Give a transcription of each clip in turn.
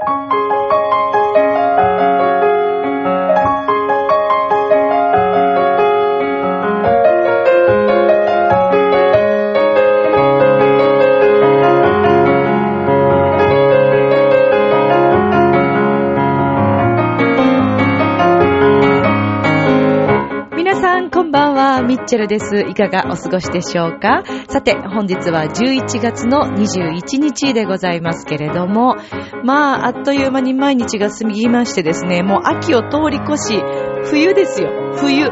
皆チェルです。いかがお過ごしでしょうか？さて、本日は11月の21日でございますけれども、まあ、あっという間に毎日が過ぎましてですね、もう秋を通り越し、冬ですよ。冬。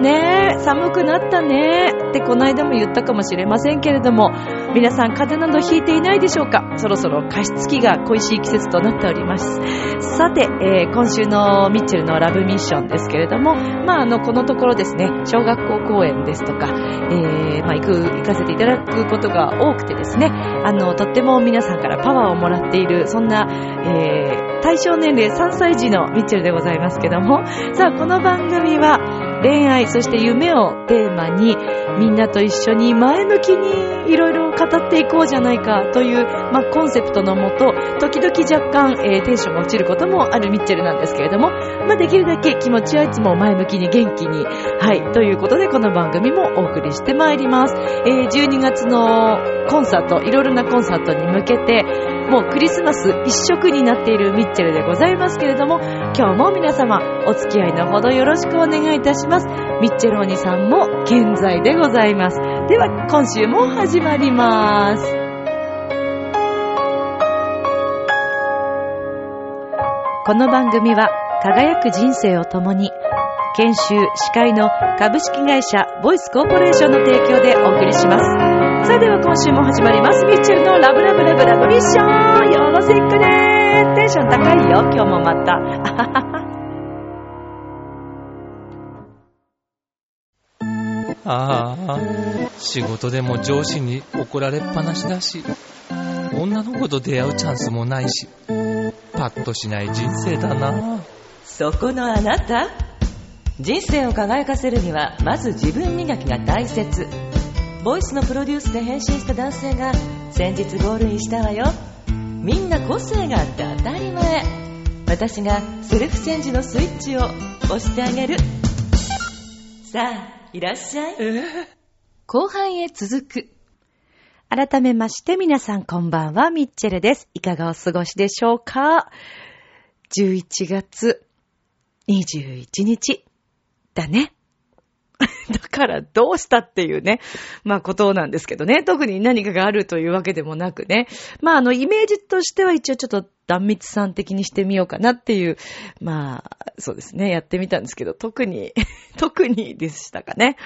ねえ、寒くなったねってこの間も言ったかもしれませんけれども、皆さん風邪などひいていないでしょうか？そろそろ加湿器が恋しい季節となっております。さて、えー今週のミッチェルのラブミッションですけれども、まあ、あの、このところですね、小学校公演ですとか、えーまあ、行く、行かせていただくことが多くてですね、あの、とっても皆さんからパワーをもらっている、そんな、えー対象年齢3歳児のミッチェルでございますけども、さあ、この番組は、恋愛、そして夢をテーマに、みんなと一緒に前向きにいろいろ語っていこうじゃないかという、まあ、コンセプトのもと、時々若干、えーテンションが落ちることもあるミッチェルなんですけれども、まあ、できるだけ気持ちはいつも前向きに元気に、はい、ということでこの番組もお送りしてまいります。えー12月のコンサート、いろいろなコンサートに向けて、もうクリスマス一色になっているミッチェルでございますけれども、今日も皆様お付き合いのほどよろしくお願いいたします。ミッチェルお兄さんも健在でございます。では、今週も始まります。この番組は輝く人生を共に、研修、司会の株式会社ボイスコーポレーションの提供でお送りします。それでは今週も始まります。ミッチェルのラブラブラブラブミッションよろしくねテンション高いよ、今日もまた。ああ、仕事でも上司に怒られっぱなしだし、女の子と出会うチャンスもないし、パッとしない人生だな。そこのあなた人生を輝かせるにはまず自分磨きが大切ボイスのプロデュースで変身した男性が先日ゴールインしたわよみんな個性があって当たり前私がセルフチェンジのスイッチを押してあげるさあいらっしゃい 後半へ続く。改めまして皆さんこんばんは、ミッチェルです。いかがお過ごしでしょうか ?11 月21日だね。だからどうしたっていうね、まあことなんですけどね。特に何かがあるというわけでもなくね。まああのイメージとしては一応ちょっと断密さん的にしてみようかなっていう、まあそうですね、やってみたんですけど、特に、特にでしたかね。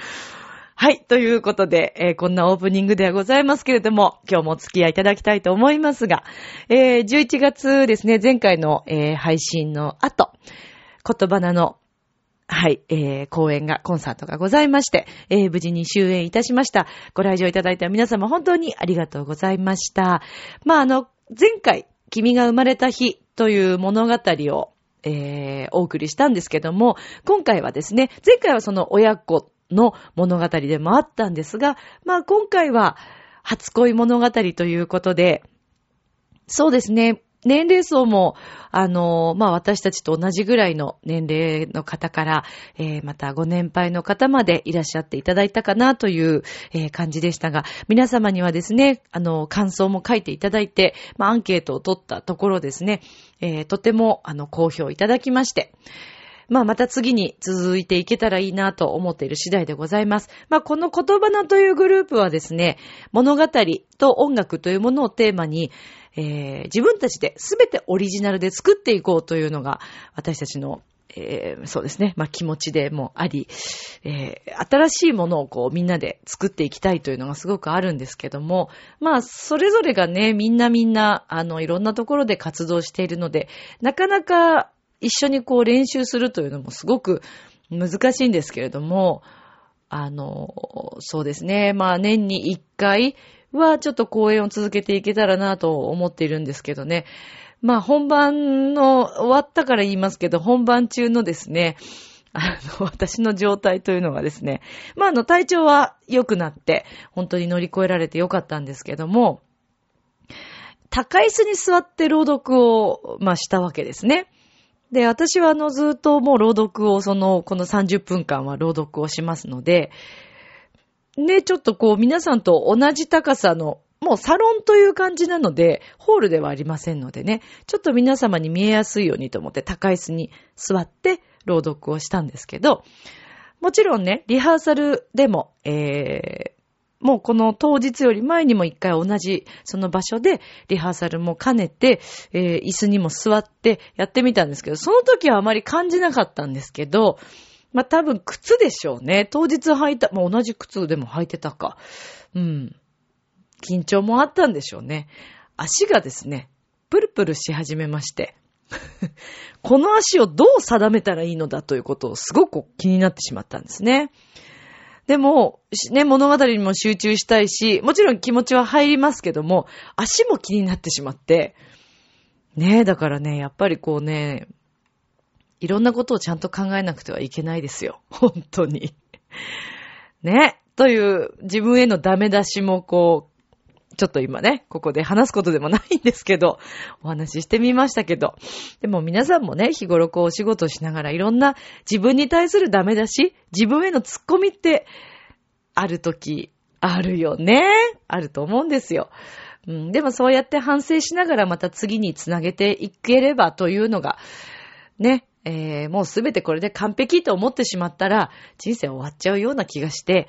はい。ということで、えーこんなオープニングではございますけれども、今日もお付き合いいただきたいと思いますが、えー11月ですね、前回の、えー配信の後、言葉なの、はい、えー、公演が、コンサートがございまして、えー無事に終演いたしました。ご来場いただいた皆様本当にありがとうございました。まあ、あの、前回、君が生まれた日という物語を、えーお送りしたんですけども、今回はですね、前回はその親子の物語でもあったんですが、まあ今回は初恋物語ということで、そうですね、年齢層も、あの、まあ私たちと同じぐらいの年齢の方から、えーまたご年配の方までいらっしゃっていただいたかなという、えー感じでしたが、皆様にはですね、あの、感想も書いていただいて、まあアンケートを取ったところですね、えーとても、あの、好評いただきまして、まあまた次に続いていけたらいいなと思っている次第でございます。まあこの言葉なというグループはですね、物語と音楽というものをテーマに、えー自分たちで全てオリジナルで作っていこうというのが私たちのえーそうですね。まあ気持ちでもあり、えー新しいものをこうみんなで作っていきたいというのがすごくあるんですけども、まあそれぞれがね、みんなみんな、あの、いろんなところで活動しているので、なかなか一緒にこう練習するというのもすごく難しいんですけれども、あの、そうですね。まあ年に一回はちょっと公演を続けていけたらなと思っているんですけどね。まあ本番の終わったから言いますけど、本番中のですね、あの、私の状態というのがですね、まああの体調は良くなって、本当に乗り越えられて良かったんですけども、高椅子に座って朗読を、まあ、したわけですね。で、私はあの、ずっともう朗読を、その、この30分間は朗読をしますので、ね、ちょっとこう、皆さんと同じ高さの、もうサロンという感じなので、ホールではありませんのでね、ちょっと皆様に見えやすいようにと思って高椅子に座って朗読をしたんですけど、もちろんね、リハーサルでも、えー、もうこの当日より前にも一回同じその場所でリハーサルも兼ねて、えー、椅子にも座ってやってみたんですけど、その時はあまり感じなかったんですけど、まあ、多分靴でしょうね。当日履いた、まあ、同じ靴でも履いてたか。うん。緊張もあったんでしょうね。足がですね、プルプルし始めまして。この足をどう定めたらいいのだということをすごく気になってしまったんですね。でも、ね、物語にも集中したいし、もちろん気持ちは入りますけども、足も気になってしまって、ねだからね、やっぱりこうね、いろんなことをちゃんと考えなくてはいけないですよ。本当に。ね。という自分へのダメ出しもこう、ちょっと今ね、ここで話すことでもないんですけど、お話ししてみましたけど、でも皆さんもね、日頃こうお仕事しながらいろんな自分に対するダメ出し、自分への突っ込みってあるとき、あるよね。あると思うんですよ。うん、でもそうやって反省しながらまた次につなげていければというのが、ね、えー、もうすべてこれで完璧と思ってしまったら人生終わっちゃうような気がして、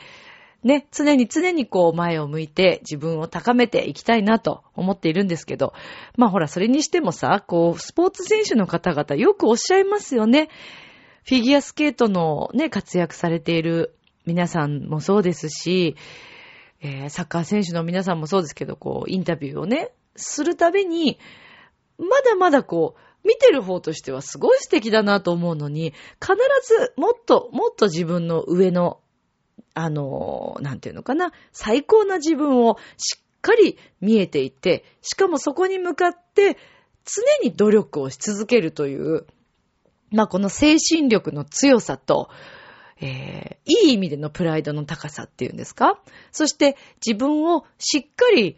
ね、常に常にこう前を向いて自分を高めていきたいなと思っているんですけど、まあほら、それにしてもさ、こう、スポーツ選手の方々よくおっしゃいますよね。フィギュアスケートのね、活躍されている皆さんもそうですし、えー、サッカー選手の皆さんもそうですけど、こう、インタビューをね、するたびに、まだまだこう、見てる方としてはすごい素敵だなと思うのに、必ずもっともっと自分の上のあの、なんていうのかな、最高な自分をしっかり見えていて、しかもそこに向かって常に努力をし続けるという、まあ、この精神力の強さと、えー、いい意味でのプライドの高さっていうんですか？そして自分をしっかり、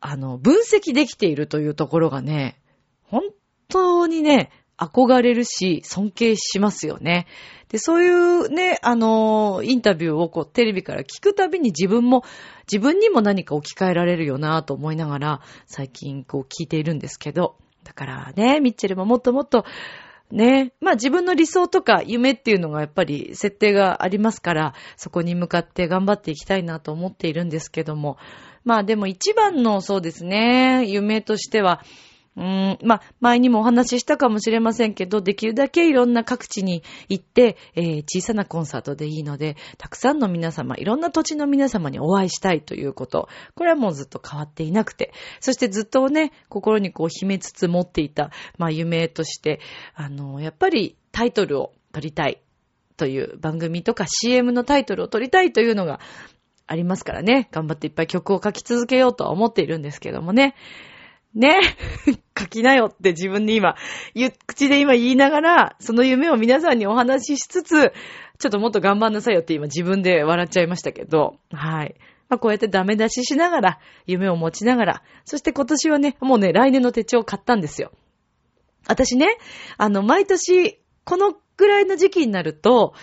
あの、分析できているというところがね、本当にね、憧れるし、尊敬しますよね。で、そういうね、あの、インタビューをこう、テレビから聞くたびに自分も、自分にも何か置き換えられるよなと思いながら、最近こう聞いているんですけど、だからね、ミッチェルももっともっと、ね。まあ自分の理想とか夢っていうのがやっぱり設定がありますから、そこに向かって頑張っていきたいなと思っているんですけども。まあでも一番のそうですね、夢としては、うん、まあ、前にもお話ししたかもしれませんけど、できるだけいろんな各地に行って、えー、小さなコンサートでいいので、たくさんの皆様、いろんな土地の皆様にお会いしたいということ。これはもうずっと変わっていなくて、そしてずっとね、心にこう秘めつつ持っていた、まあ、夢として、あの、やっぱりタイトルを取りたいという番組とか CM のタイトルを取りたいというのがありますからね。頑張っていっぱい曲を書き続けようとは思っているんですけどもね。ね。書きなよって自分に今、口で今言いながら、その夢を皆さんにお話ししつつ、ちょっともっと頑張んなさいよって今自分で笑っちゃいましたけど、はい。まあ、こうやってダメ出ししながら、夢を持ちながら、そして今年はね、もうね、来年の手帳を買ったんですよ。私ね、あの、毎年、このぐらいの時期になると、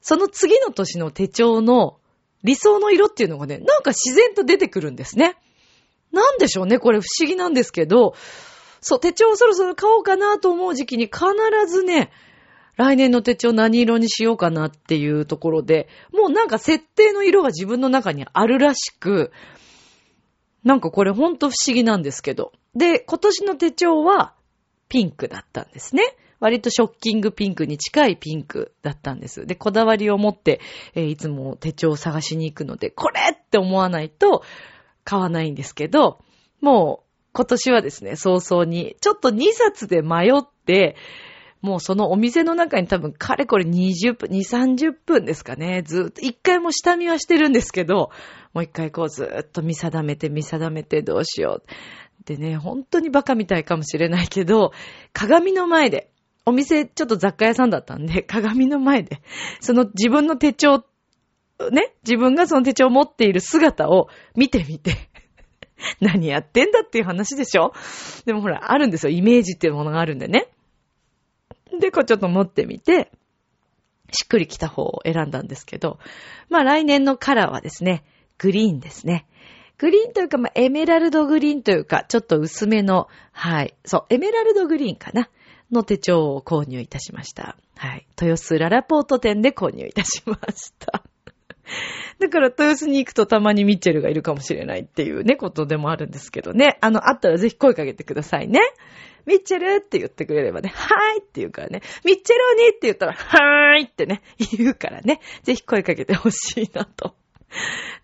その次の年の手帳の理想の色っていうのがね、なんか自然と出てくるんですね。なんでしょうね、これ不思議なんですけど、そう、手帳をそろそろ買おうかなと思う時期に必ずね、来年の手帳何色にしようかなっていうところで、もうなんか設定の色が自分の中にあるらしく、なんかこれほんと不思議なんですけど。で、今年の手帳はピンクだったんですね。割とショッキングピンクに近いピンクだったんです。で、こだわりを持って、えー、いつも手帳を探しに行くので、これって思わないと、買わないんですけど、もう今年はですね、早々に、ちょっと2冊で迷って、もうそのお店の中に多分かれこれ20分、2、30分ですかね。ずっと、一回も下見はしてるんですけど、もう一回こうずっと見定めて見定めてどうしよう。でね、本当にバカみたいかもしれないけど、鏡の前で、お店ちょっと雑貨屋さんだったんで、鏡の前で、その自分の手帳ね、自分がその手帳を持っている姿を見てみて 何やってんだっていう話でしょ？でもほら、あるんですよ。イメージっていうものがあるんでね。で、こうちょっと持ってみて、しっくりきた方を選んだんですけど、まあ来年のカラーはですね、グリーンですね。グリーンというか、まあ、エメラルドグリーンというか、ちょっと薄めの、はい、そう、エメラルドグリーンかな、の手帳を購入いたしました。はい。豊洲ララポート店で購入いたしました。だから豊洲に行くとたまにミッチェルがいるかもしれないっていうね、ことでもあるんですけどね。あの、あったらぜひ声かけてくださいね。ミッチェルって言ってくれればね、はーいって言うからね、ミッチェルにって言ったら、はーいってね、言うからね、ぜひ声かけてほしいなと。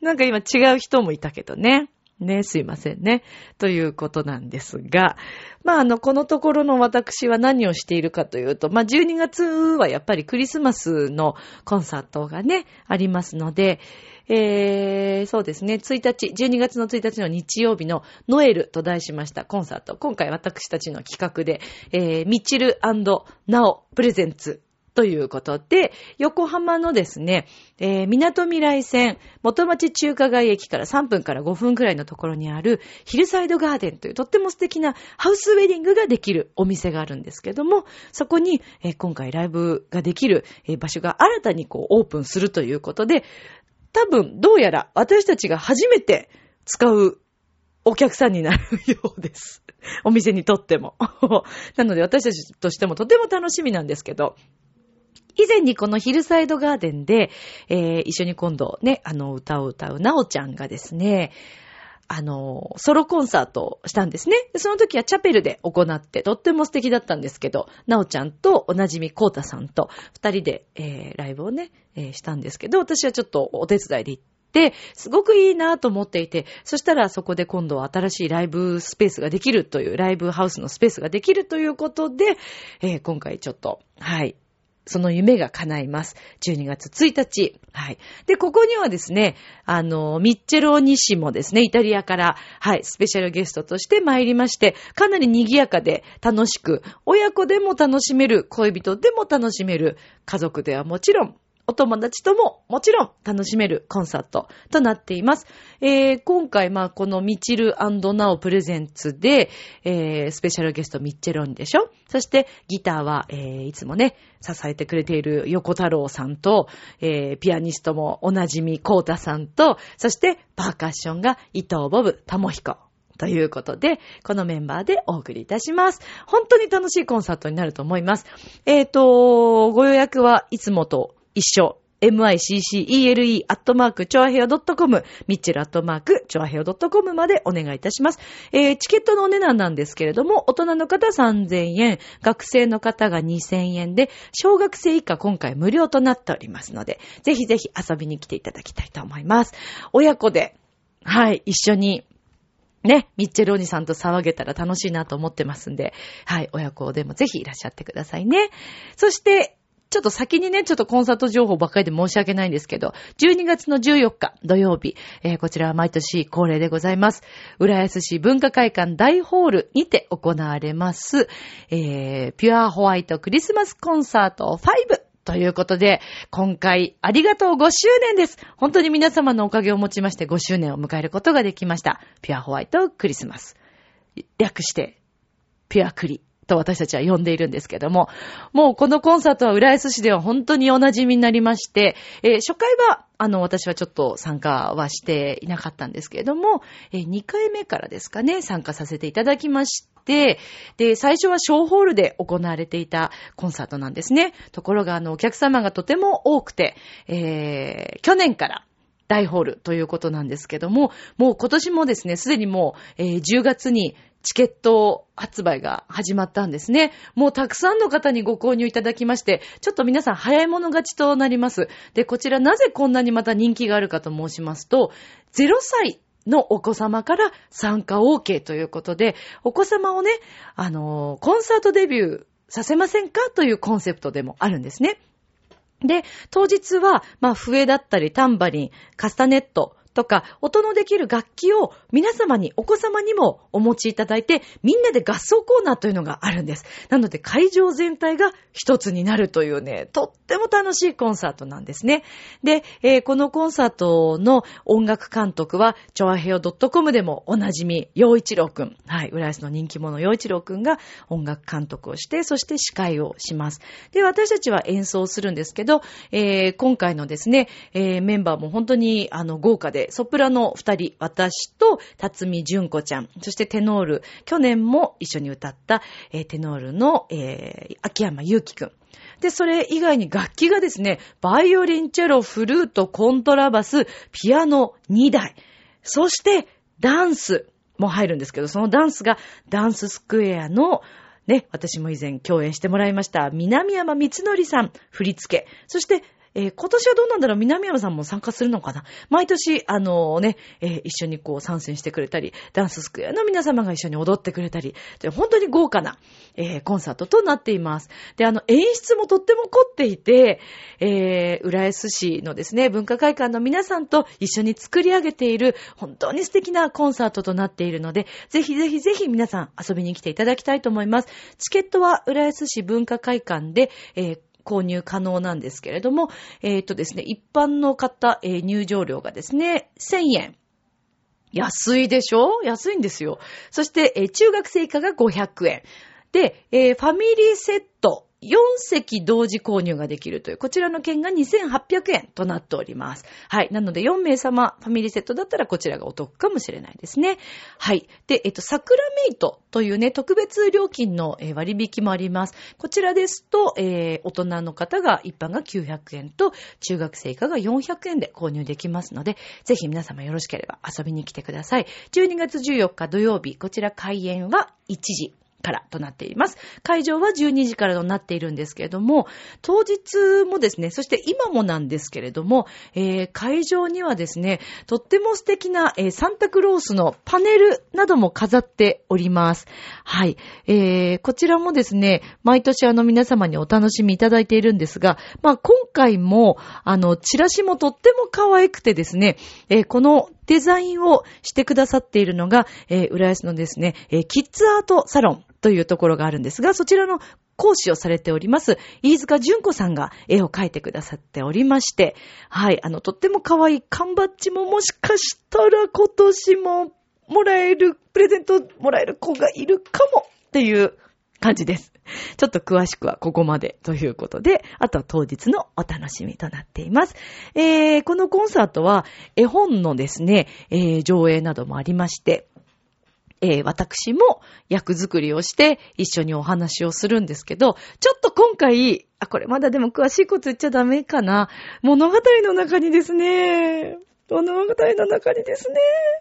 なんか今違う人もいたけどね。ね、すいませんね。ということなんですが、まあ、あの、このところの私は何をしているかというと、まあ、12月はやっぱりクリスマスのコンサートがね、ありますので、えー、そうですね、1日、12月の1日の日曜日のノエルと題しましたコンサート。今回私たちの企画で、えー、ミッチルナオプレゼンツということで、横浜のですね、えー、港未来線、元町中華街駅から3分から5分くらいのところにあるヒルサイドガーデンというとっても素敵なハウスウェディングができるお店があるんですけども、そこに、えー、今回ライブができる、場所が新たにこうオープンするということで、多分どうやら私たちが初めて使うお客さんになるようです。お店にとっても。なので私たちとしてもとても楽しみなんですけど、以前にこのヒルサイドガーデンで、えー、一緒に今度ね、あの、歌を歌うなおちゃんがですね、あの、ソロコンサートをしたんですね。その時はチャペルで行って、とっても素敵だったんですけど、なおちゃんとおなじみコータさんと二人で、えー、ライブをね、えー、したんですけど、私はちょっとお手伝いで行って、すごくいいなと思っていて、そしたらそこで今度は新しいライブスペースができるという、ライブハウスのスペースができるということで、えー、今回ちょっと、はい、その夢が叶います。12月1日。はい。で、ここにはですね、あの、ミッチェロニシもですね、イタリアから、はい、スペシャルゲストとして参りまして、かなり賑やかで楽しく、親子でも楽しめる、恋人でも楽しめる、家族ではもちろん、お友達とももちろん楽しめるコンサートとなっています。えー、今回、まあ、このミチルナオプレゼンツで、えー、スペシャルゲストミッチェロンでしょ？そしてギターは、えー、いつもね、支えてくれている横太郎さんと、えー、ピアニストもおなじみコータさんと、そしてパーカッションが伊藤ボブ智彦。ということで、このメンバーでお送りいたします。本当に楽しいコンサートになると思います。えっ、ー、と、ご予約はいつもと一緒。miccele アットマーク、チョアヘオ .com、ミッチェルアットマーク、チョアヘオ .com までお願いいたします。えー、チケットのお値段なんですけれども、大人の方3000円、学生の方が2000円で、小学生以下今回無料となっておりますので、ぜひぜひ遊びに来ていただきたいと思います。親子で、はい、一緒にね、ミッチェルおじさんと騒げたら楽しいなと思ってますんで、はい、親子でもぜひいらっしゃってくださいね。そして、ちょっと先にね、ちょっとコンサート情報ばっかりで申し訳ないんですけど、12月の14日土曜日、えー、こちらは毎年恒例でございます。浦安市文化会館大ホールにて行われます、えー、ピュアホワイトクリスマスコンサート5。ということで、今回ありがとう5周年です。本当に皆様のおかげをもちまして5周年を迎えることができました。ピュアホワイトクリスマス。略して、ピュアクリと私たちは呼んでいるんですけども、もうこのコンサートは浦安市では本当にお馴染みになりまして、えー、初回は、あの、私はちょっと参加はしていなかったんですけれども、えー、2回目からですかね、参加させていただきまして、で、最初は小ホールで行われていたコンサートなんですね。ところが、あの、お客様がとても多くて、えー、去年から大ホールということなんですけども、もう今年もですね、すでにもう、えー、10月にチケット発売が始まったんですね。もうたくさんの方にご購入いただきまして、ちょっと皆さん早い者勝ちとなります。で、こちらなぜこんなにまた人気があるかと申しますと、0歳のお子様から参加 OK ということで、お子様をね、あのコンサートデビューさせませんかというコンセプトでもあるんですね。で、当日は、まあ、笛だったり、タンバリン、カスタネット、とか、音のできる楽器を皆様に、お子様にもお持ちいただいて、みんなで合奏コーナーというのがあるんです。なので会場全体が一つになるというね、とっても楽しいコンサートなんですね。で、えーこのコンサートの音楽監督は、チョアヘオ .com でもおなじみ、洋一郎くん。はい、浦安の人気者洋一郎くんが音楽監督をして、そして司会をします。で、私たちは演奏するんですけど、えー今回のですね、えーメンバーも本当にあの豪華でで、ソプラノ二人、私と辰巳純子ちゃん、そしてテノール、去年も一緒に歌った、えーテノールの、えー秋山祐希くん。で、それ以外に楽器がですね、バイオリン、チェロ、フルート、コントラバス、ピアノ2台、そしてダンスも入るんですけど、そのダンスがダンススクエアのね、私も以前共演してもらいました、南山光則さん、振り付け。そして、えー今年はどうなんだろう？南山さんも参加するのかな？毎年、あのね、えー一緒にこう参戦してくれたり、ダンススクエアの皆様が一緒に踊ってくれたり、本当に豪華な、えコンサートとなっています。で、あの、演出もとっても凝っていて、えー、浦安市のですね、文化会館の皆さんと一緒に作り上げている、本当に素敵なコンサートとなっているので、ぜひぜひぜひ皆さん遊びに来ていただきたいと思います。チケットは浦安市文化会館で、え購入可能なんですけれども、えっ、とですね、一般の方、えー入場料がですね、1000円。安いでしょ？安いんですよ。そして、えー中学生以下が500円。で、えーファミリーセット4席同時購入ができるという、こちらの券が2800円となっております。はい。なので4名様、ファミリーセットだったらこちらがお得かもしれないですね。はい。で、えっと、桜メイトというね、特別料金の割引もあります。こちらですと、えー大人の方が、一般が900円と、中学生以下が400円で購入できますので、ぜひ皆様よろしければ遊びに来てください。12月14日土曜日、こちら開演は1時。からとなっています。会場は12時からとなっているんですけれども、当日もですね、そして今もなんですけれども、えー会場にはですね、とっても素敵な、えーサンタクロースのパネルなども飾っております。はい。えーこちらもですね、毎年あの皆様にお楽しみいただいているんですが、まあ今回も、あの、チラシもとっても可愛くてですね、えーこのデザインをしてくださっているのが、えー浦安のですね、えーキッズアートサロンというところがあるんですが、そちらの講師をされております、飯塚淳子さんが絵を描いてくださっておりまして、はい、あの、とっても可愛い缶バッジももしかしたら今年ももらえる、プレゼントもらえる子がいるかもっていう感じです。ちょっと詳しくはここまでということで、あとは当日のお楽しみとなっています。えー、このコンサートは絵本のですね、えー上映などもありまして、えー私も役作りをして一緒にお話をするんですけど、ちょっと今回、あ、これまだでも詳しいこと言っちゃダメかな。物語の中にですね、物語の中にですね、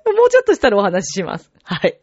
もうちょっとしたらお話しします。はい。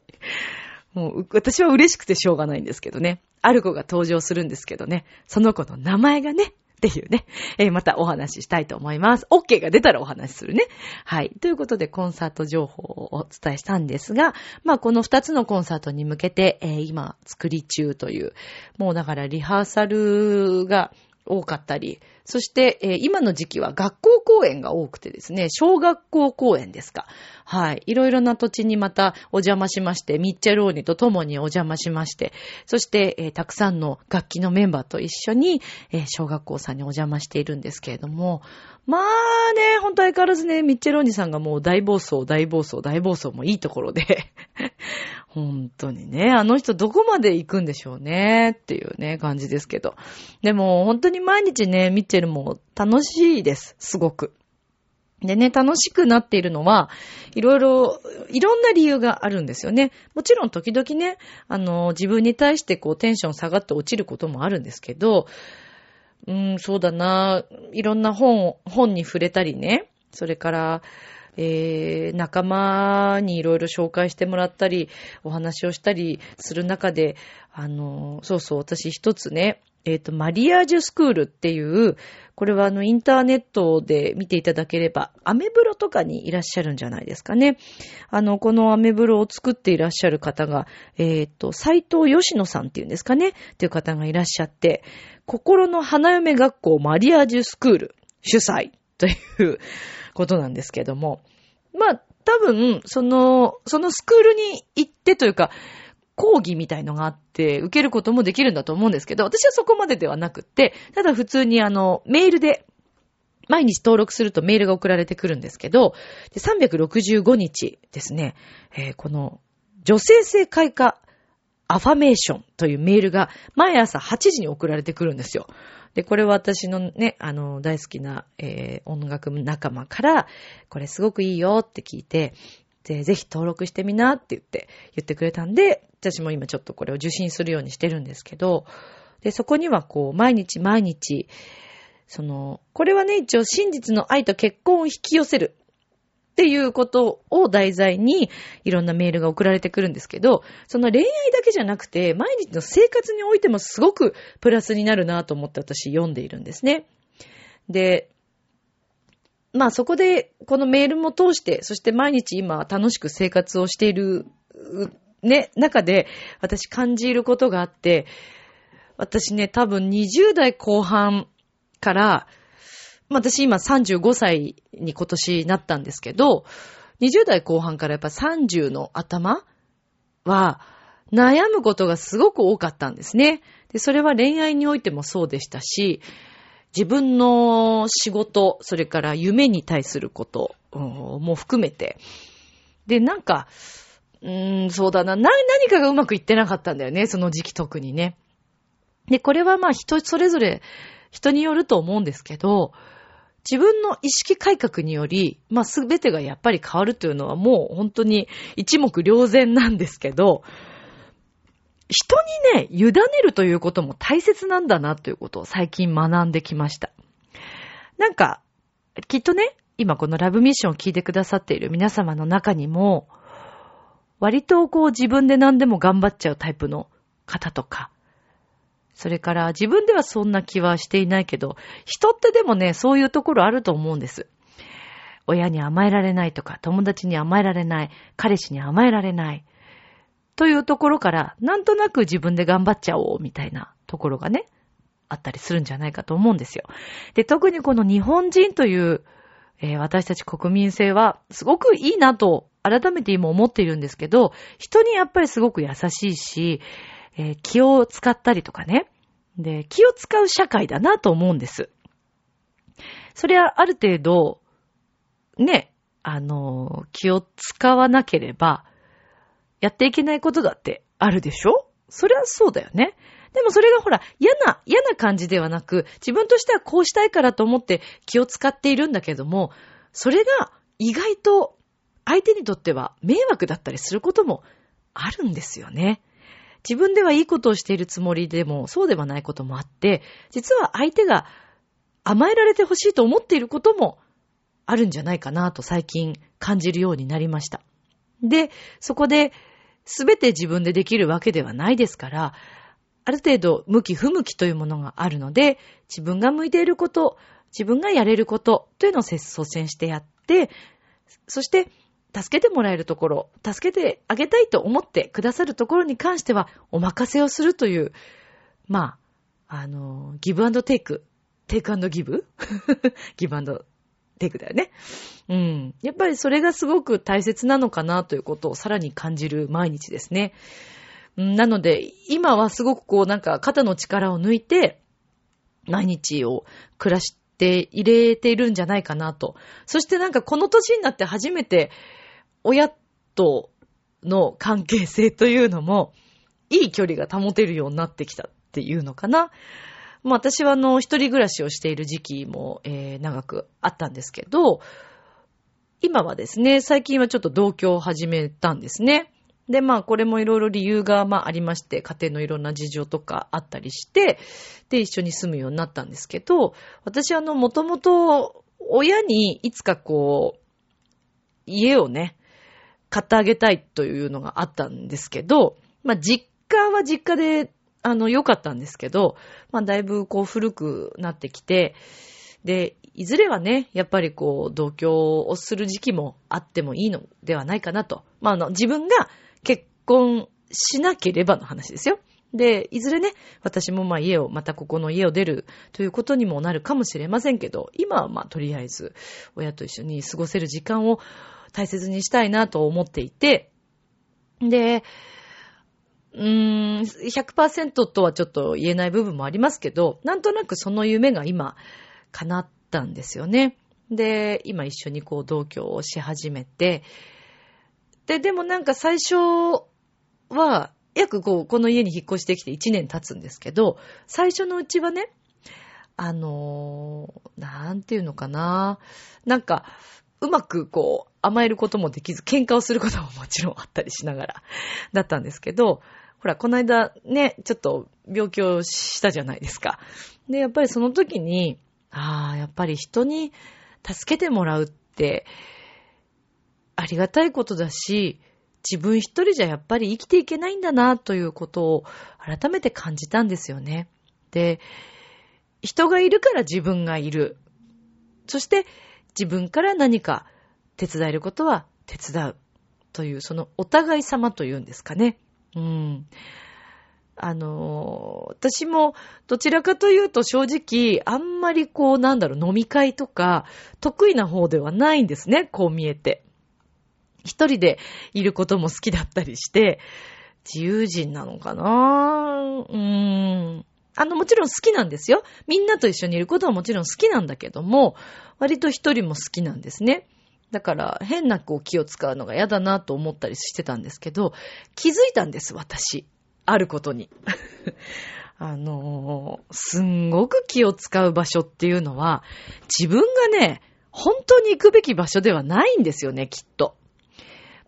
もう、私は嬉しくてしょうがないんですけどね。ある子が登場するんですけどね。その子の名前がね、っていうね。えーまたお話ししたいと思います。OK が出たらお話しするね。はい。ということで、コンサート情報をお伝えしたんですが、まあ、この2つのコンサートに向けて、えー今、作り中という、もうだからリハーサルが多かったり、そして、えー今の時期は学校公演が多くてですね、小学校公演ですか。はい。いろいろな土地にまたお邪魔しまして、ミッチェローニと共にお邪魔しまして、そして、えーたくさんの楽器のメンバーと一緒に、えー小学校さんにお邪魔しているんですけれども、まあね、ほんと相変わらずね、ミッチェローニさんがもう大暴走、大暴走、大暴走もいいところで、本当にね、あの人どこまで行くんでしょうね、っていうね、感じですけど。でも、本当に毎日ね、ミッチェルも楽しいです、すごく。でね、楽しくなっているのは、いろいろ、いろんな理由があるんですよね。もちろん時々ね、あの、自分に対してこうテンション下がって落ちることもあるんですけど、うん、そうだな、いろんな本、本に触れたりね、それから、えー、仲間にいろいろ紹介してもらったり、お話をしたりする中で、あの、そうそう、私一つね、えっ、と、マリアージュスクールっていう、これはあの、インターネットで見ていただければ、アメブロとかにいらっしゃるんじゃないですかね。あの、このアメブロを作っていらっしゃる方が、えっ、と、斎藤義野さんっていうんですかね、っていう方がいらっしゃって、心の花嫁学校マリアージュスクール主催ということなんですけども、まあ、多分、その、そのスクールに行ってというか、講義みたいのがあって、受けることもできるんだと思うんですけど、私はそこまでではなくって、ただ普通にあの、メールで、毎日登録するとメールが送られてくるんですけど、で365日ですね、えーこの、女性性開花アファメーションというメールが毎朝8時に送られてくるんですよ。で、これは私のね、あの、大好きな、えー音楽仲間から、これすごくいいよって聞いて、ぜひ登録してみなって言って、言ってくれたんで、私も今ちょっとこれを受信するようにしてるんですけど、で、そこにはこう、毎日毎日、その、これはね、一応真実の愛と結婚を引き寄せるっていうことを題材にいろんなメールが送られてくるんですけど、その恋愛だけじゃなくて、毎日の生活においてもすごくプラスになるなと思って私読んでいるんですね。で、まあそこでこのメールも通して、そして毎日今楽しく生活をしている、ね、中で私感じることがあって、私ね、多分20代後半から、私今35歳に今年なったんですけど、20代後半からやっぱ30の頭は悩むことがすごく多かったんですね。で、それは恋愛においてもそうでしたし、自分の仕事、それから夢に対することも含めて。で、なんか、うーん、そうだな、な、何かがうまくいってなかったんだよね、その時期特にね。で、これはまあ人それぞれ人によると思うんですけど、自分の意識改革により、まあすべてがやっぱり変わるというのはもう本当に一目瞭然なんですけど、人にね、委ねるということも大切なんだなということを最近学んできました。なんか、きっとね、今このラブミッションを聞いてくださっている皆様の中にも、割とこう自分で何でも頑張っちゃうタイプの方とか、それから自分ではそんな気はしていないけど、人ってでもね、そういうところあると思うんです。親に甘えられないとか、友達に甘えられない、彼氏に甘えられない。というところから、なんとなく自分で頑張っちゃおう、みたいなところがね、あったりするんじゃないかと思うんですよ。で、特にこの日本人という、えー私たち国民性は、すごくいいなと、改めて今思っているんですけど、人にやっぱりすごく優しいし、えー気を使ったりとかね。で、気を使う社会だなと思うんです。それはある程度、ね、あの、気を使わなければ、やっていけないことだってあるでしょ？それはそうだよね。でもそれがほら、嫌な、嫌な感じではなく、自分としてはこうしたいからと思って気を使っているんだけども、それが意外と相手にとっては迷惑だったりすることもあるんですよね。自分ではいいことをしているつもりでも、そうではないこともあって、実は相手が甘えられてほしいと思っていることもあるんじゃないかなと最近感じるようになりました。で、そこで全て自分でできるわけではないですから、ある程度向き不向きというものがあるので、自分が向いていること、自分がやれることというのを率先してやって、そして助けてもらえるところ、助けてあげたいと思ってくださるところに関してはお任せをするという、まあ、あの、ギブアンドテイク、テイクアンドギブギブアンドテイクだよね。うん。やっぱりそれがすごく大切なのかなということをさらに感じる毎日ですね。なので、今はすごくこうなんか肩の力を抜いて、毎日を暮らして入れているんじゃないかなと。そしてなんかこの年になって初めて、親との関係性というのも、いい距離が保てるようになってきたっていうのかな。まあ私はあの、一人暮らしをしている時期も、えー長くあったんですけど、今はですね、最近はちょっと同居を始めたんですね。で、まあ、これもいろいろ理由が、まあ、ありまして、家庭のいろんな事情とかあったりして、で、一緒に住むようになったんですけど、私、あの、もともと、親にいつかこう、家をね、買ってあげたいというのがあったんですけど、まあ、実家は実家で、あの、良かったんですけど、まあ、だいぶこう古くなってきて、で、いずれはね、やっぱりこう、同居をする時期もあってもいいのではないかなと。まあ、あの、自分が結婚しなければの話ですよ。で、いずれね、私もまあ家を、またここの家を出るということにもなるかもしれませんけど、今はまあとりあえず親と一緒に過ごせる時間を大切にしたいなと思っていて、で、うーん、100%とはちょっと言えない部分もありますけど、なんとなくその夢が今、叶ったんですよね。で、今一緒にこう同居をし始めて、で、でもなんか最初は、約こう、この家に引っ越してきて1年経つんですけど、最初のうちはね、あのー、なんていうのかな。なんか、うまくこう、甘えることもできず、喧嘩をすることももちろんあったりしながら、だったんですけど、ほら、この間ね、ちょっと病気をしたじゃないですか。で、やっぱりその時に、ああ、やっぱり人に助けてもらうって、ありがたいことだし、自分一人じゃやっぱり生きていけないんだなということを改めて感じたんですよね。で、人がいるから自分がいる。そして自分から何か手伝えることは手伝う。という、そのお互い様というんですかね。うん。あの私もどちらかというと正直、あんまりこう、なんだろう、飲み会とか、得意な方ではないんですね、こう見えて。一人でいることも好きだったりして、自由人なのかなうーん。あの、もちろん好きなんですよ。みんなと一緒にいることはもちろん好きなんだけども、割と一人も好きなんですね。だから、変なこう気を使うのが嫌だなと思ったりしてたんですけど、気づいたんです、私。あることに。あのー、すんごく気を使う場所っていうのは、自分がね、本当に行くべき場所ではないんですよね、きっと。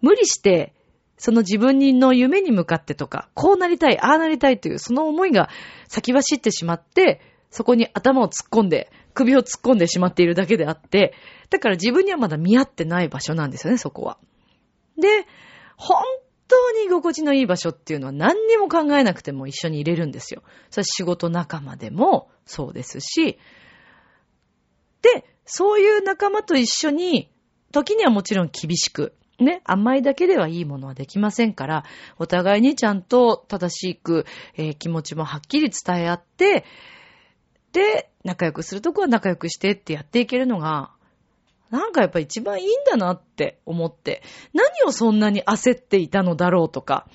無理して、その自分の夢に向かってとか、こうなりたい、ああなりたいという、その思いが先走ってしまって、そこに頭を突っ込んで、首を突っ込んでしまっているだけであって、だから自分にはまだ見合ってない場所なんですよね、そこは。で、本当に居心地のいい場所っていうのは何にも考えなくても一緒に入れるんですよ。それ仕事仲間でもそうですし、で、そういう仲間と一緒に、時にはもちろん厳しく、ね、甘いだけではいいものはできませんから、お互いにちゃんと正しく、えー、気持ちもはっきり伝え合って、で、仲良くするとこは仲良くしてってやっていけるのが、なんかやっぱ一番いいんだなって思って、何をそんなに焦っていたのだろうとか、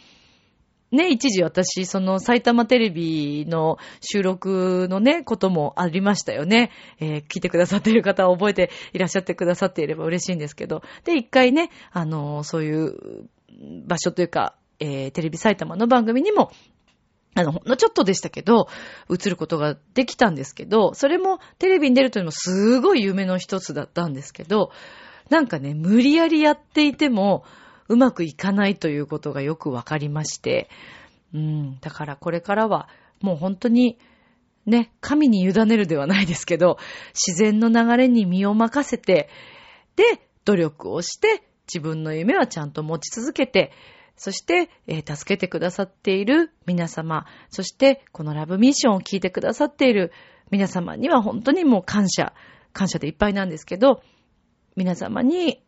ね、一時私、その埼玉テレビの収録のね、こともありましたよね。えー、聞いてくださっている方は覚えていらっしゃってくださっていれば嬉しいんですけど。で、一回ね、あの、そういう場所というか、えー、テレビ埼玉の番組にもあの、ほんのちょっとでしたけど、映ることができたんですけど、それもテレビに出るというのもすごい夢の一つだったんですけど、なんかね、無理やりやっていても、うまくいかないということがよくわかりまして、うん、だからこれからは、もう本当に、ね、神に委ねるではないですけど、自然の流れに身を任せて、で、努力をして、自分の夢はちゃんと持ち続けて、そして、えー、助けてくださっている皆様、そしてこのラブミッションを聞いてくださっている皆様には本当にもう感謝、感謝でいっぱいなんですけど、皆様に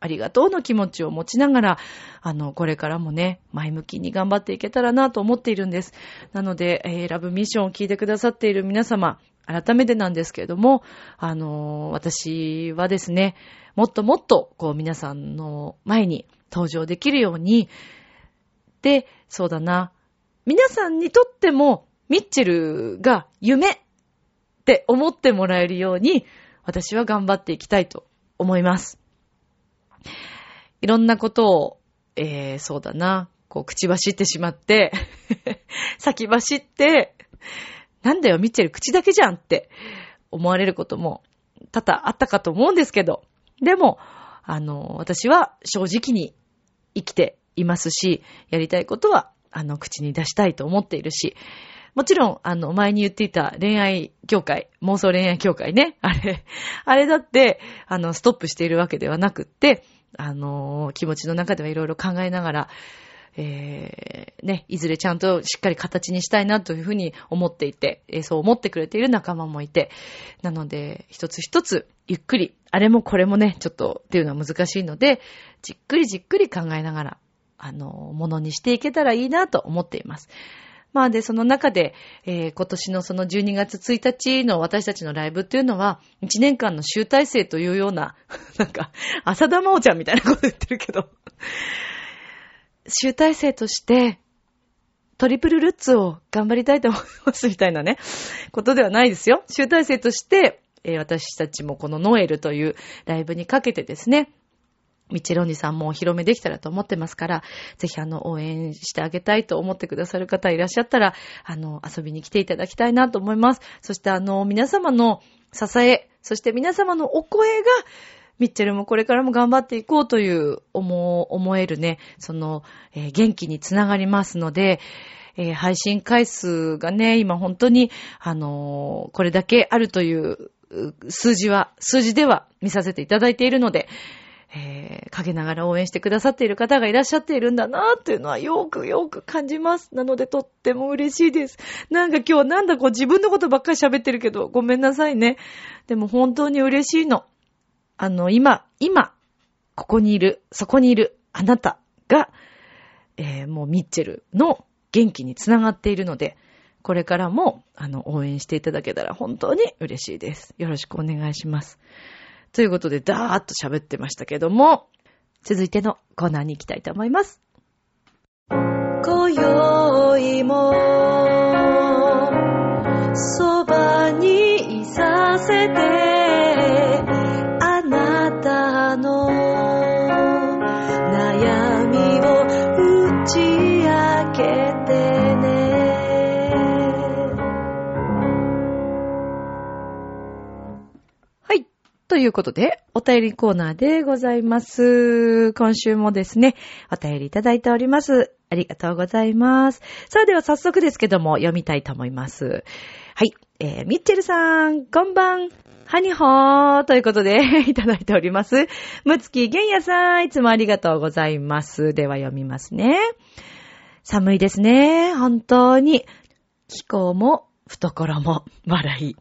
ありがとうの気持ちを持ちながら、あの、これからもね、前向きに頑張っていけたらなと思っているんです。なので、えー、ラブミッションを聞いてくださっている皆様、改めてなんですけれども、あのー、私はですね、もっともっと、こう、皆さんの前に登場できるように、で、そうだな。皆さんにとっても、ミッチェルが夢って思ってもらえるように、私は頑張っていきたいと思います。いろんなことを、えー、そうだな、こう、口走ってしまって 先走って、なんだよ、ミッチェル口だけじゃんって思われることも多々あったかと思うんですけど、でも、あの、私は正直に生きていますし、やりたいことは、あの、口に出したいと思っているし、もちろん、あの、前に言っていた恋愛協会、妄想恋愛協会ね、あれ、あれだって、あの、ストップしているわけではなくって、あの、気持ちの中ではいろいろ考えながら、えー、ね、いずれちゃんとしっかり形にしたいなというふうに思っていて、えー、そう思ってくれている仲間もいて、なので、一つ一つ、ゆっくり、あれもこれもね、ちょっとっていうのは難しいので、じっくりじっくり考えながら、あの、ものにしていけたらいいなと思っています。まあで、その中で、えー今年のその12月1日の私たちのライブっていうのは、1年間の集大成というような、なんか、浅田真央ちゃんみたいなこと言ってるけど、集大成として、トリプルルッツを頑張りたいと思いますみたいなね、ことではないですよ。集大成として、えー私たちもこのノエルというライブにかけてですね、ミッチェロンジさんもお披露目できたらと思ってますから、ぜひあの、応援してあげたいと思ってくださる方いらっしゃったら、あの、遊びに来ていただきたいなと思います。そしてあの、皆様の支え、そして皆様のお声が、ミッチェルもこれからも頑張っていこうという思、思えるね、その、えー元気につながりますので、えー配信回数がね、今本当に、あのーこれだけあるというう数字は、数字では見させていただいているので、えー陰ながら応援してくださっている方がいらっしゃっているんだなっていうのはよくよく感じます。なのでとっても嬉しいです。なんか今日なんだこう自分のことばっかり喋ってるけど、ごめんなさいね。でも本当に嬉しいの。あの、今、今、ここにいる、そこにいるあなたが、えーもうミッチェルの元気につながっているので、これからも、あの、応援していただけたら本当に嬉しいです。よろしくお願いします。ということで、ダーッと喋ってましたけども、続いてのコーナーに行きたいと思います。今宵も、ということで、お便りコーナーでございます。今週もですね、お便りいただいております。ありがとうございます。さあでは早速ですけども、読みたいと思います。はい。えー、ミッチェルさん、こんばん。ハニホーということで、いただいております。むつきげんやさん、いつもありがとうございます。では読みますね。寒いですね。本当に。気候も、懐も、笑い。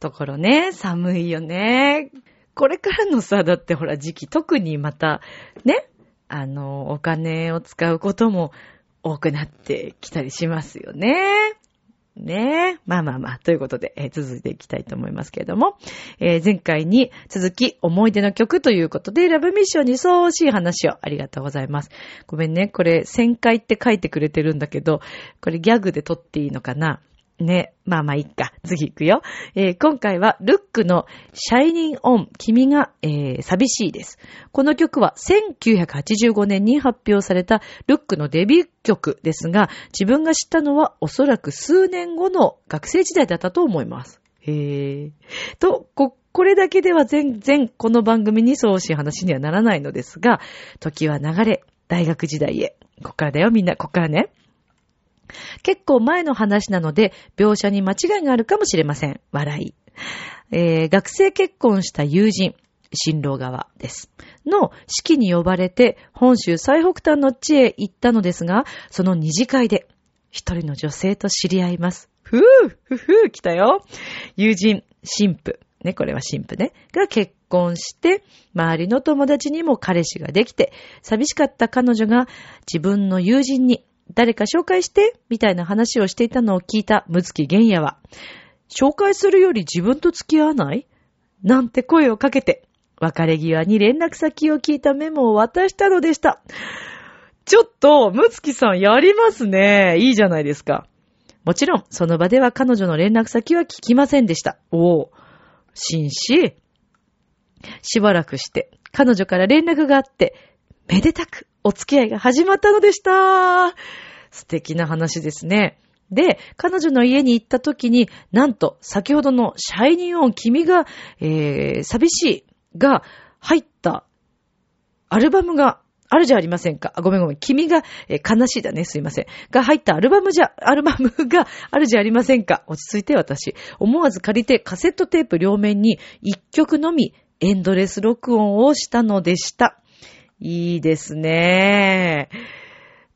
懐ね、寒いよね。これからのさ、だってほら時期、特にまた、ね、あの、お金を使うことも多くなってきたりしますよね。ねえ。まあまあまあ、ということで、えー続いていきたいと思いますけれども、えー前回に続き思い出の曲ということで、ラブミッションに相応しい話をありがとうございます。ごめんね、これ、1000回って書いてくれてるんだけど、これギャグで撮っていいのかな？ね。まあまあいいか。次行くよ。えー今回は、ルックのシャイニンオン、君が、えー寂しいです。この曲は1985年に発表されたルックのデビュー曲ですが、自分が知ったのはおそらく数年後の学生時代だったと思います。へー。と、こ、これだけでは全然この番組にそうしい話にはならないのですが、時は流れ、大学時代へ。こっからだよ、みんな、こっからね。結構前の話なので、描写に間違いがあるかもしれません。笑い。えー学生結婚した友人、新郎側です。の式に呼ばれて、本州最北端の地へ行ったのですが、その二次会で、一人の女性と知り合います。ふぅふふぅ来たよ。友人、神父。ね、これは神父ね。が結婚して、周りの友達にも彼氏ができて、寂しかった彼女が自分の友人に、誰か紹介して、みたいな話をしていたのを聞いたむつきげんやは、紹介するより自分と付き合わない？なんて声をかけて、別れ際に連絡先を聞いたメモを渡したのでした。ちょっと、むつきさんやりますね。いいじゃないですか。もちろん、その場では彼女の連絡先は聞きませんでした。おお。紳士。しばらくして、彼女から連絡があって、めでたくお付き合いが始まったのでした。素敵な話ですね。で、彼女の家に行った時に、なんと、先ほどのシャイニーオン君が、えー、寂しいが入ったアルバムがあるじゃありませんか。あごめんごめん。君が、えー悲しいだね。すいません。が入ったアルバムじゃ、アルバムが あるじゃありませんか。落ち着いて私。思わず借りてカセットテープ両面に一曲のみエンドレス録音をしたのでした。いいですね。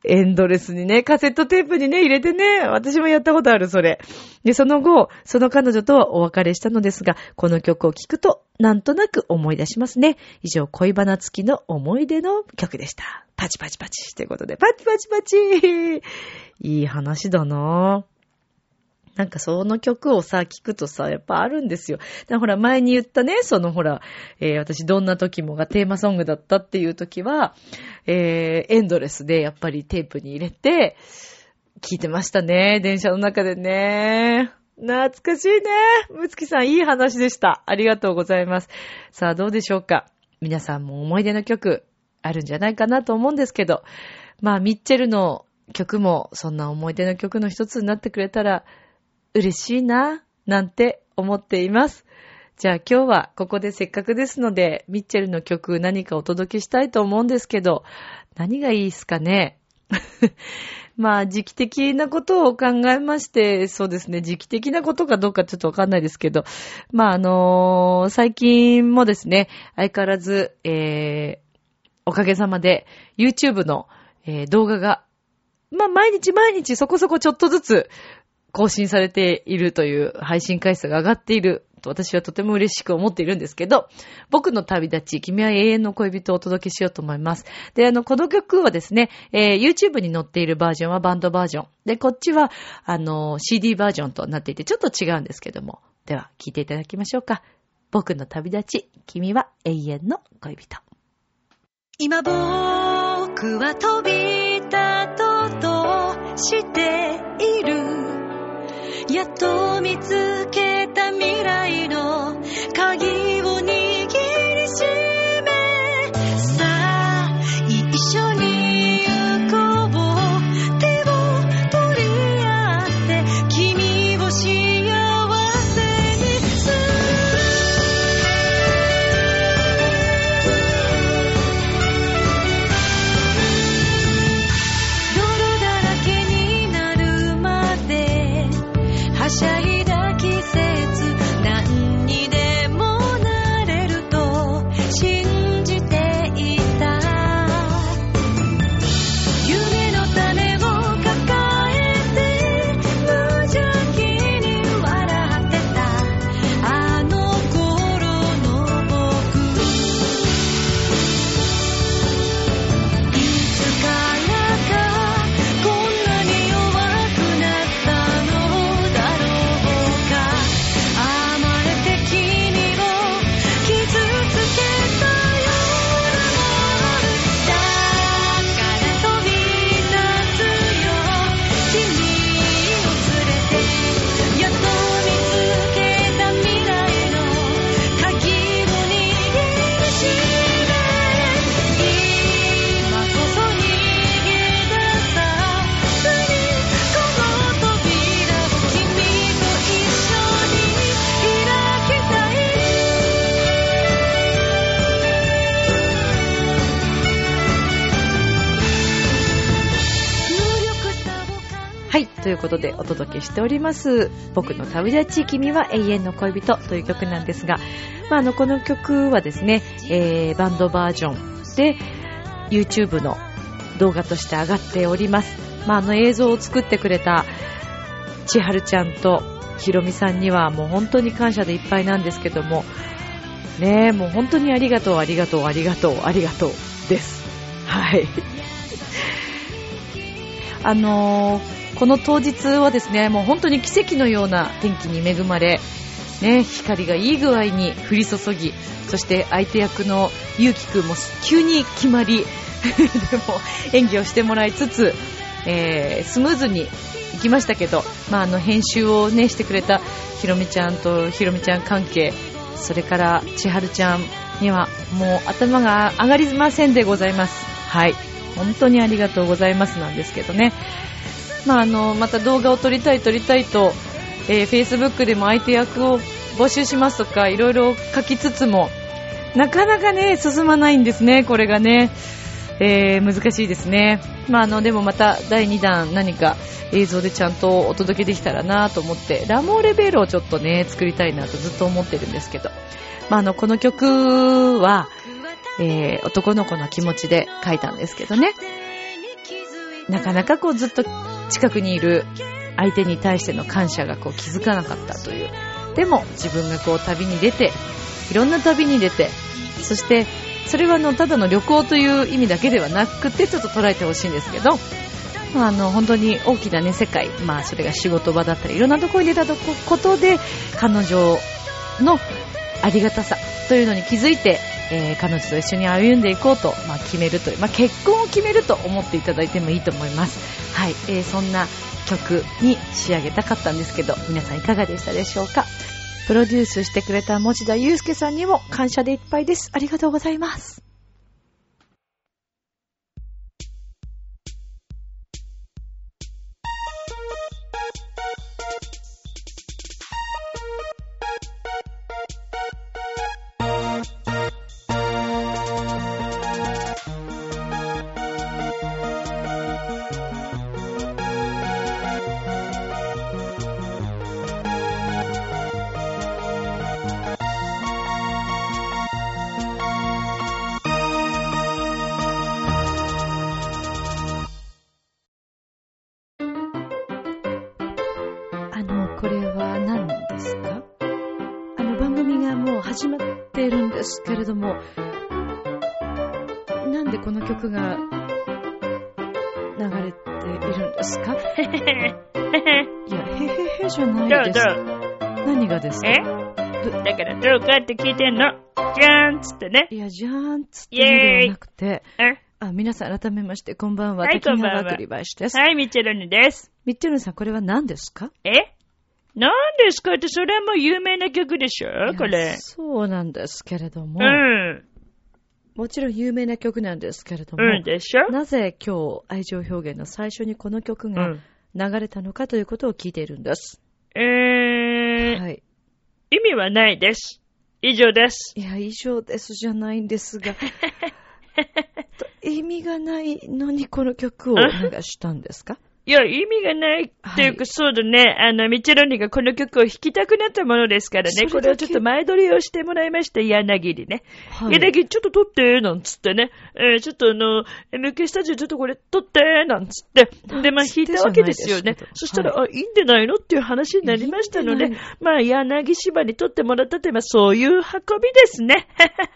エンドレスにね、カセットテープにね、入れてね、私もやったことある、それ。で、その後、その彼女とはお別れしたのですが、この曲を聴くと、なんとなく思い出しますね。以上、恋バナ付きの思い出の曲でした。パチパチパチ。ということで、パチパチパチいい話だなぁ。なんかその曲をさ、聞くとさ、やっぱあるんですよ。だほら、前に言ったね、そのほら、えー私どんな時もがテーマソングだったっていう時は、えーエンドレスでやっぱりテープに入れて、聞いてましたね。電車の中でね。懐かしいね。むつきさん、いい話でした。ありがとうございます。さあ、どうでしょうか。皆さんも思い出の曲、あるんじゃないかなと思うんですけど、まあ、ミッチェルの曲も、そんな思い出の曲の一つになってくれたら、嬉しいな、なんて思っています。じゃあ今日はここでせっかくですので、ミッチェルの曲何かお届けしたいと思うんですけど、何がいいですかね？まあ時期的なことを考えまして、そうですね、時期的なことかどうかちょっとわかんないですけど、まああのー最近もですね、相変わらず、えー、おかげさまで YouTube の、えー動画が、まあ毎日毎日そこそこちょっとずつ更新されているという配信回数が上がっていると私はとても嬉しく思っているんですけど、僕の旅立ち、君は永遠の恋人をお届けしようと思います。で、あの、この曲はですね、えー YouTube に載っているバージョンはバンドバージョン。で、こっちは、あの、CD バージョンとなっていて、ちょっと違うんですけども。では、聴いていただきましょうか。僕の旅立ち、君は永遠の恋人。今僕は飛び立とうとしているやっと見つけた未来の鍵届けしております。僕の旅立ち、君は永遠の恋人という曲なんですが、まあ、あの、この曲はですね、えー、バンドバージョンで、YouTube の動画として上がっております。まあ、あの映像を作ってくれた千春ちゃんとひろみさんにはもう本当に感謝でいっぱいなんですけども、ねえ、もう本当にありがとう、ありがとう、ありがとう、ありがとうです。はい。あのーこの当日はですね、もう本当に奇跡のような天気に恵まれ、ね、光がいい具合に降り注ぎ、そして相手役のゆうきくんも急に決まり、でも演技をしてもらいつつ、えースムーズに行きましたけど、まあ、あの編集をね、してくれたひろみちゃんとひろみちゃん関係、それから千春ちゃんにはもう頭が上がりませんでございます。はい。本当にありがとうございますなんですけどね。まあ、あの、また動画を撮りたい撮りたいと、えー、Facebook でも相手役を募集しますとか、いろいろ書きつつも、なかなかね、進まないんですね、これがね。えー、難しいですね。まあ、あの、でもまた第2弾何か映像でちゃんとお届けできたらなと思って、ラモーレベルをちょっとね、作りたいなとずっと思ってるんですけど。まあ、あの、この曲は、えー、男の子の気持ちで書いたんですけどね。なかなかこうずっと近くにいる相手に対しての感謝がこう気づかなかったという。でも自分がこう旅に出て、いろんな旅に出て、そしてそれはあのただの旅行という意味だけではなくてちょっと捉えてほしいんですけど、まあ、あの本当に大きな、ね、世界、まあ、それが仕事場だったりいろんなところに出たことで彼女のありがたさというのに気づいて、えー、彼女と一緒に歩んでいこうと、まあ、決めるという、まあ、結婚を決めると思っていただいてもいいと思います。はい、えー、そんな曲に仕上げたかったんですけど皆さんいかがでしたでしょうか？プロデュースしてくれた持田祐介さんにも感謝でいっぱいです。ありがとうございます。ですけれども、なんでこの曲が流れているんですか？いや、へへへじゃないです。どうどう何がですか？え？だからどうかって聞いてんの？じゃーんつってね。いや、じゃーんつってではなくて、あ、皆さん改めまして、こんばんは。はい、こんばんは。栗林です。はい、ミッチェルニです。ミッチェルニさん、これは何ですか？え？何ですかって、それはもう有名な曲でしょ？これ。そうなんですけれども。うん。もちろん有名な曲なんですけれども。うんでしょ？なぜ今日愛情表現の最初にこの曲が流れたのかということを聞いているんです。えー。はい。意味はないです。以上です。いや、以上ですじゃないんですが。意味がないのにこの曲を流したんですか？いや、意味がないっていうか、はい、そうだね。あの、ミチェロニがこの曲を弾きたくなったものですからね。これをちょっと前撮りをしてもらいました、柳にね。はい、柳、ちょっと撮って、なんつってね。えー、ちょっとあの、MK スタジオちょっとこれ撮って、なんつって。で、まあ弾いたわけですよね。そしたら、はい、あ、いいんでないのっていう話になりましたので、まあ、柳芝に撮ってもらったという、まあ、そういう運びですね。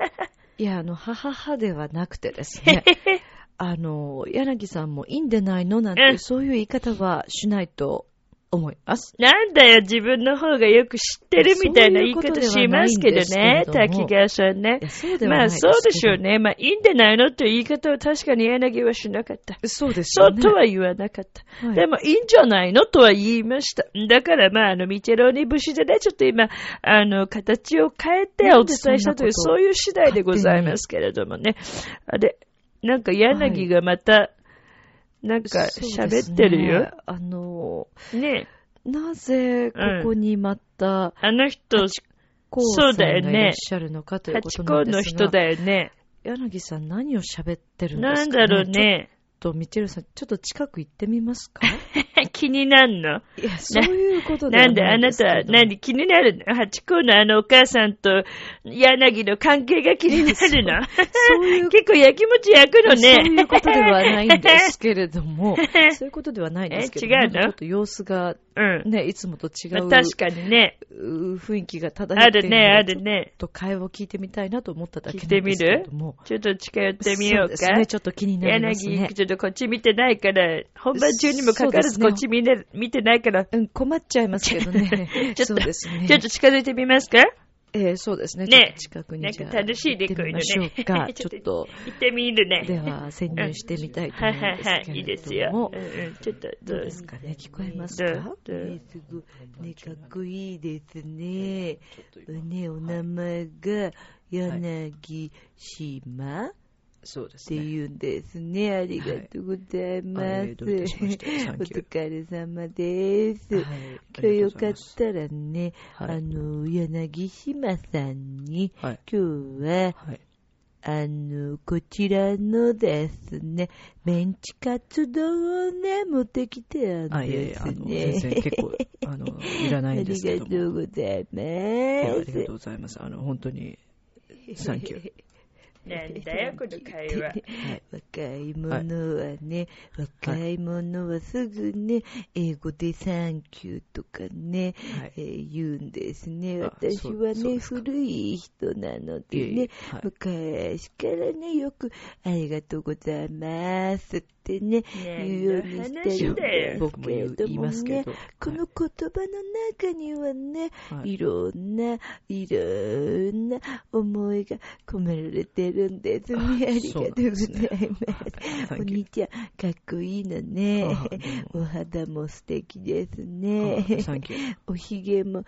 いや、あの、はははではなくてですね。あの、柳さんもいいんでないのなんて、そういう言い方はしないと思います。なんだよ、自分の方がよく知ってるみたいな言い方しますけどね、滝川さんね。まあそうでしょうね。まあいいんでないのって言い方は確かに柳はしなかった。そうですね。そうとは言わなかった。はい、でもいいんじゃないのとは言いました。だからまああの、ミチェローニ節でね、ちょっと今、あの、形を変えてお伝えしたという、そういう次第でございますけれどもね。あれ、なんか柳がまた、なんか喋ってるよ。ね、あの、ねなぜここにまた、うん、あの人、そうだよね。いらっしゃるのかということなんですが。の人だよね。柳さん何を喋ってるんですか、ね、なんだろうね。と、ミチェルさん、ちょっと近く行ってみますか？気になるの？いや、そういうことでなんであなた、何気になるの？八甲のあのお母さんと柳の関係が気になるの？そういう結構焼きもち焼くのね。そういうことではないんですけれども、そういうことではないんですけど、違うの？ちょっと様子が、ね、いつもと違う。確かにね。雰囲気が漂っているあるね、あるね。と会話を聞いてみたいなと思っただけなんですけれども。聞いてみる？ちょっと近寄ってみようか。そうですね、ちょっと気になりますね。柳、ちょっとこっち見てないから、本番中にもかかわらずこっち見,、ね、見てないから。うん、困っちゃいますけどね。ちょっと、ね、ちょっと近づいてみますか？えー、そうですね。ね。近くになんか楽しいね、こういうのね。ちょっと。行ってみるね。では、潜入してみたいと思いますけれども。はいはいはい、いいですよ。うんうん、ちょっと、どう？ですかね？聞こえますか？えすごい。ね、かっこいいですね。ね、お名前が、柳島、そうですね。って言うんですね。ありがとうございます。はい、お疲れ様です。はい、今日よかったらね、はい、あの、柳島さんに、今日は、あの、こちらのですね、メンチカツ丼をね、持ってきてあるんですね。あ、いやい結構、あの、いらないんですけど ありがとうございます。ありがとうございます。あの、本当に、サンキュー。なんだよ、この会話。若い者はね、若い者はすぐね、英語でサンキューとかね、はいえー言うんですね。あ私はね、古い人なのでね昔からね、よくありがとうございますってね、言うようにしてる僕も言う言いますけど、。この言葉の中にはね、はいいろんな、いろんな思いが込められてるんですね。ありがとうございます。お兄ちゃん、かっこいいのね。お肌も素敵ですね。おひげも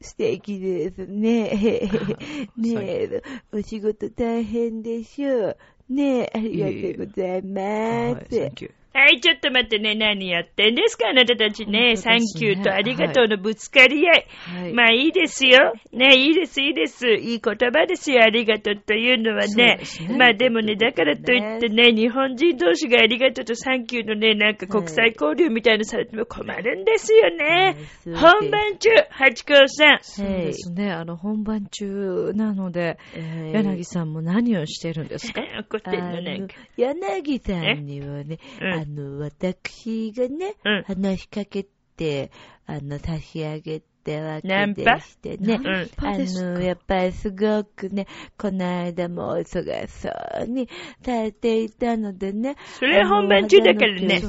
素敵ですね。ねえ、お仕事大変でしょう。ねえ、ありがとうございまはい、す。はい、ちょっと待ってね、何やってんですか、あなたたちね。サンキューとありがとうのぶつかり合い。はい。まあいいですよ。ね、いいです、いいです。いい言葉ですよ、ありがとうというのはね。ねまあでもね、だからといってね、日本人同士がありがとうとサンキューのね、なんか国際交流みたいなのされても困るんですよね。本番中、八甲さん。はそうでい。すね。あの、本番中なので、はい柳さんも何をしてるんですか？怒ってんあの、なんのか。、柳さんにはね、うんあの、私がね、うん。話しかけて、あの、差し上げたわけでナンパしてね。うんあパですか？の、やっぱりすごくね、この間もお忙しそうにされていたのでね。それは本番中だからね。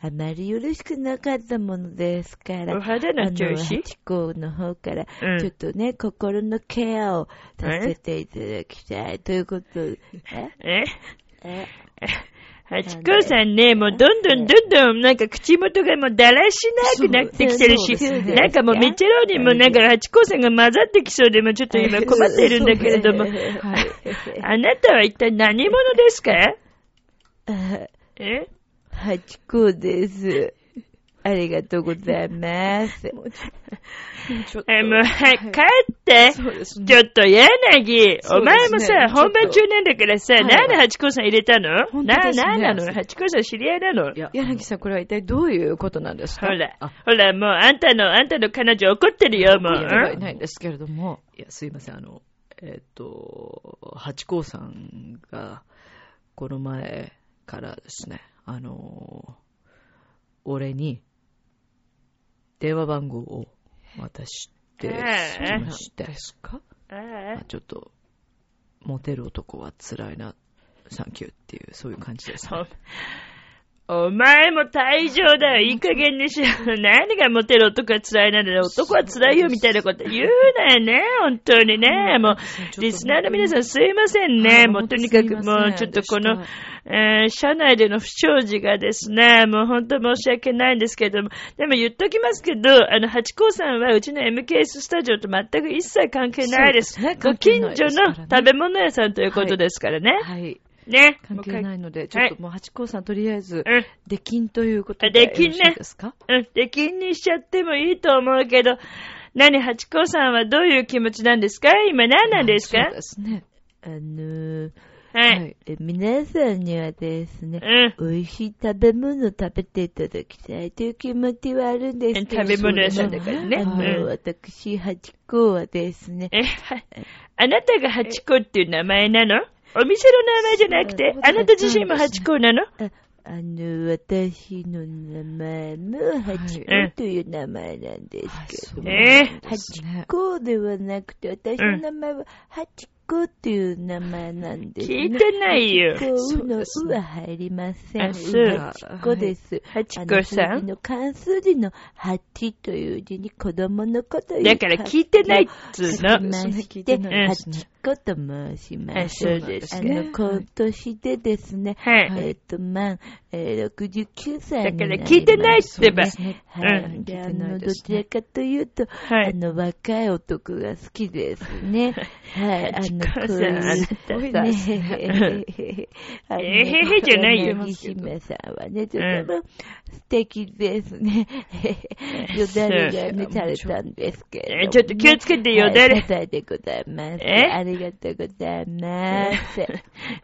あまりよろしくなかったものですから。お肌の調子？あの、ハチ公の方から、うん。ちょっとね、心のケアをさせていただきたいということで。え？え？え？八甲さんね、もうどんどんどんどんなんか口元がもうだらしなくなってきてるし、なんかもうメチェロにもなんか八甲さんが混ざってきそうで、もうちょっと今困っているんだけれども、はい。あなたは一体何者ですか？あえ？ハチ公です。ありがとうございます。ちょっえ、もう、はい、帰って。そうですね。ちょっと、柳、お前もさ、本番中なんだからさ、はい。なんで八甲さん入れたの？な、なんなの？八甲さん知り合いなの？いや柳さん、これは一体どういうことなんですか？ほら。あ、ほら、もう、あんたの、あんたの彼女怒ってるよ、もう。いやいないんですけれども。いや、すいません、あの、えっ、と、八甲さんが、この前からですね、あの、俺に、電話番号を渡してええ。まして、ですか？ああちょっと、モテる男は辛いな、サンキューっていう、そういう感じです、ね。お前も退場だよ。いい加減にしろ。何がモテる男は辛いなんだよ。男は辛いよみたいなこと言うなよね。本当にね。もう、リスナーの皆さんすいませんね。はいもうとにかくもうちょっとこのえー社内での不祥事がですね、もう本当申し訳ないんですけども、でも言っときますけど、あの、ハチ公さんはうちの MKS スタジオと全く一切関係ないです。ねご近所の食べ物屋さんということですからね。はい。ね。関係ないので、ちょっともう八甲さんとりあえず、うん。出禁ということで。あ出禁ねですか？うん、出禁にしちゃってもいいと思うけど、何、八甲さんはどういう気持ちなんですか？今何なんですか？そうですね。あのーはい。え皆さんにはですね、うん。美味しい食べ物を食べていただきたいという気持ちはあるんですけど食べ物屋さんだからね。あの、うん私、ハチ公はですね、え、は、あなたが八甲っていう名前なの？お店の名前じゃなくて、あなた自身も八甲なの？ああの、私の名前もハチ公という名前なんですけど。ハチ公ではなくて、私の名前はハチ公っていう名前なんです、ね。聞いてないよハチ公のそうは入りません。あそうです。八あの甲さん？の関数字の8という字に子供のこというだから聞いてないっつうの。ましてて、ないですハチ公と申しまあす。そうですね。あの、今年でですね、はい。えっ、と、満、えー、69歳になり。だから聞いてないってば。はい。うんで、あの、ですねどちらかというと、はい。あの、若い男が好きですね。はい。あの、こういう、あなたね、あのえへへじゃないよ柳姫さんはね、とても素敵ですね。よだれがね、されたんですけど、えちょっと気をつけてよだれはいでございます。えありがとうございます。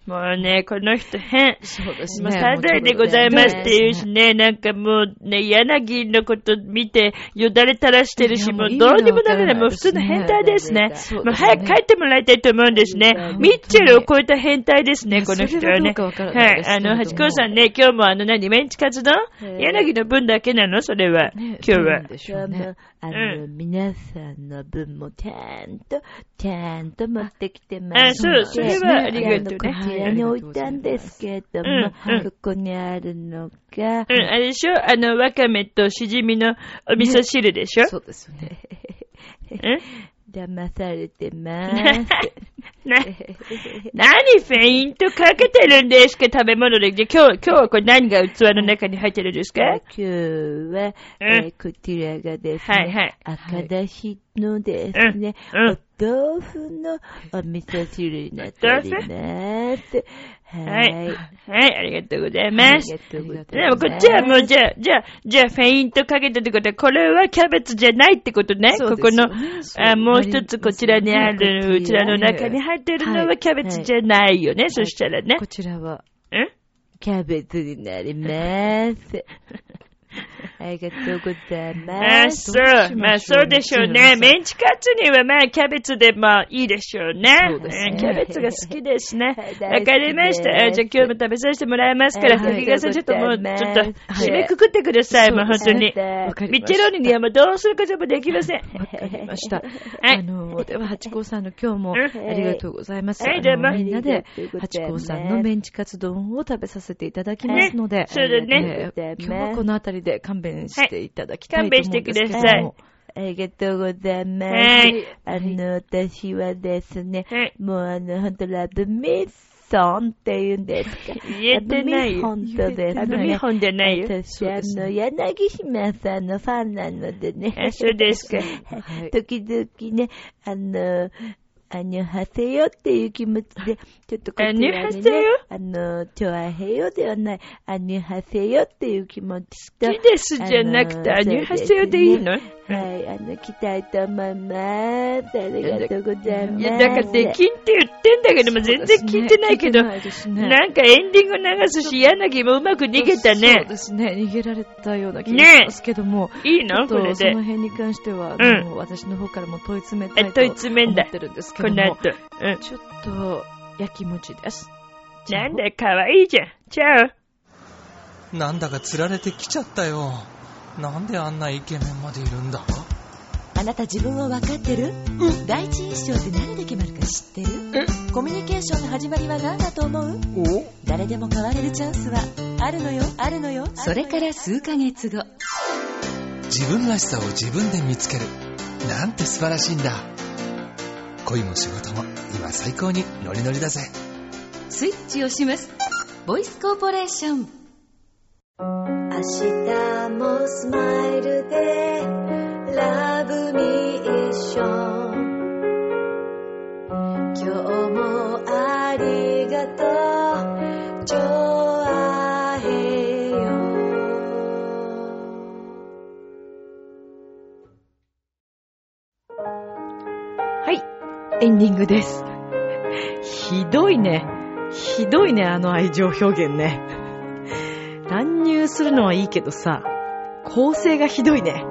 もうね、この人変。そうですね。もうサザエでございますって言うしね、なんかもうね、柳のこと見て、よだれ垂らしてるし、もうどうにもならない、もう普通の変態ですね。もう早く帰ってもらいたいと思ううんですね。ミッチェルを超えた変態ですね、この人はね。はい。あの、けれどもハチ公さんね、今日もあの何、メンチカツ丼？柳の分だけなの？それは。ね今日はどうなん。でしょうね。あの皆さんの分もちゃんと、ちゃんと持ってきてまあそうそれはありがとうねこちらに置いたんですけれども、うんうんここにあるのが、うん、あれでしょ？あの、わかめとしじみのお味噌汁でしょ、そうですね。うん騙されてます。な、何フェイントかけてるんですか？食べ物で。で今日、今日はこれ何が器の中に入ってるんですか？今日は、えーこちらがですね、はいはい赤だしのですね、うんうんお豆腐のお味噌汁になっております。は。はいい。はい、ありがとうございます。ありがとうございます。でもこっちはもうじゃあ、じゃあ、じゃあフェイントかけたってことは、これはキャベツじゃないってことね？そうここのあもう一つこちらにある、こちら器の中に入ってるのはキャベツじゃないよね。そしたらねこ。ちらは、うん？キャベツになります。ありがとうございあます。そう。まあそうでしょうね。メンチカツにはまあキャベツでまあいいでしょうね。そうですねうんキャベツが好きですね。はいわかりました。あじゃあ今日も食べさせてもらいますから、はいさんちょっともうちょっとはい締めくくってください、もう本当に。ミッチェローニにはもうどうすることもできません。わかりました。はいあの、では、八甲さんの今日もうんありがとうございます。はいどうもみんなでありがとうございます八甲さんのメンチカツ丼を食べさせていただきますので、そうだね。えー今日はこのあたりで勘弁していただきたいと思うんですけども、はい勘弁してくださいありがとうございます。はいあの、私はですね、はいもうあの、ほんとラブミッソンって言うんですか。言えてないよ。ラブミ本当ですラブミね。本じゃないよ。私、あの、柳島さんのファンなのでね。あそうですか。は い時々ね、あの、あにょはせよっていう気持ちで、ちょっとこちらに、ね、あの、ちょあへよではない、あにょはせよっていう気持ちと、好きですじゃなくて、アニュハセヨでいいの？はい、あの、来たいと思います。ありがとうございます。いや、だからできんって言ってんだけども、全然聞いてないけど、ねなんかエンディング流すし、柳もうまく逃げたそうね。ですね。逃げられたような気がしますけども、いいの？ことれでその。辺に関しては、うん私の方からも問い詰めたいと思ってるんですけども、この後。うん。ちょっと、焼きもちです。なんだ、かわいいじゃん。ちゃう。なんだか釣られてきちゃったよ。なんであんなイケメンまでいるんだ？あなた自分を分かってる？第一印象って何で決まるか知ってる？コミュニケーションの始まりは何だと思う？お？誰でも変われるチャンスはあるのよあるのよそれから数ヶ月後、自分らしさを自分で見つける。なんて素晴らしいんだ。恋も仕事も今最高にノリノリだぜ。スイッチをします。ボイスコーポレーション。明日もスマイルでラブミッション今日もありがとうエンディングです。ひどいね。ひどいね、あの愛情表現ね。乱入するのはいいけどさ、構成がひどいね。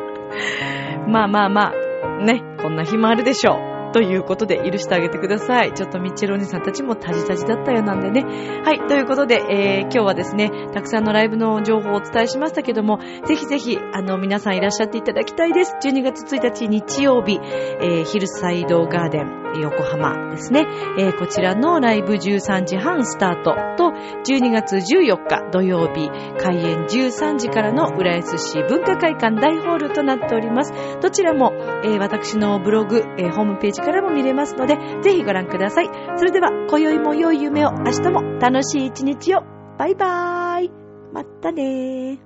まあまあまあ、ね、こんな日もあるでしょう。ということで許してあげてください。ちょっとミッチェルお兄さんたちもタジタジだったようなんでね。はい、ということで、えー今日はですね、たくさんのライブの情報をお伝えしましたけども、ぜひぜひ、あの、皆さんいらっしゃっていただきたいです。12月1日日曜日、えーヒルサイドガーデン横浜ですね。えーこちらのライブ13時半スタートと、12月14日土曜日、開演13時からの浦安市文化会館大ホールとなっております。どちらも、えー私のブログ、えーホームページからも見れますので、ぜひご覧ください。それでは、今宵も良い夢を、明日も楽しい一日を。バイバーイ。またねー。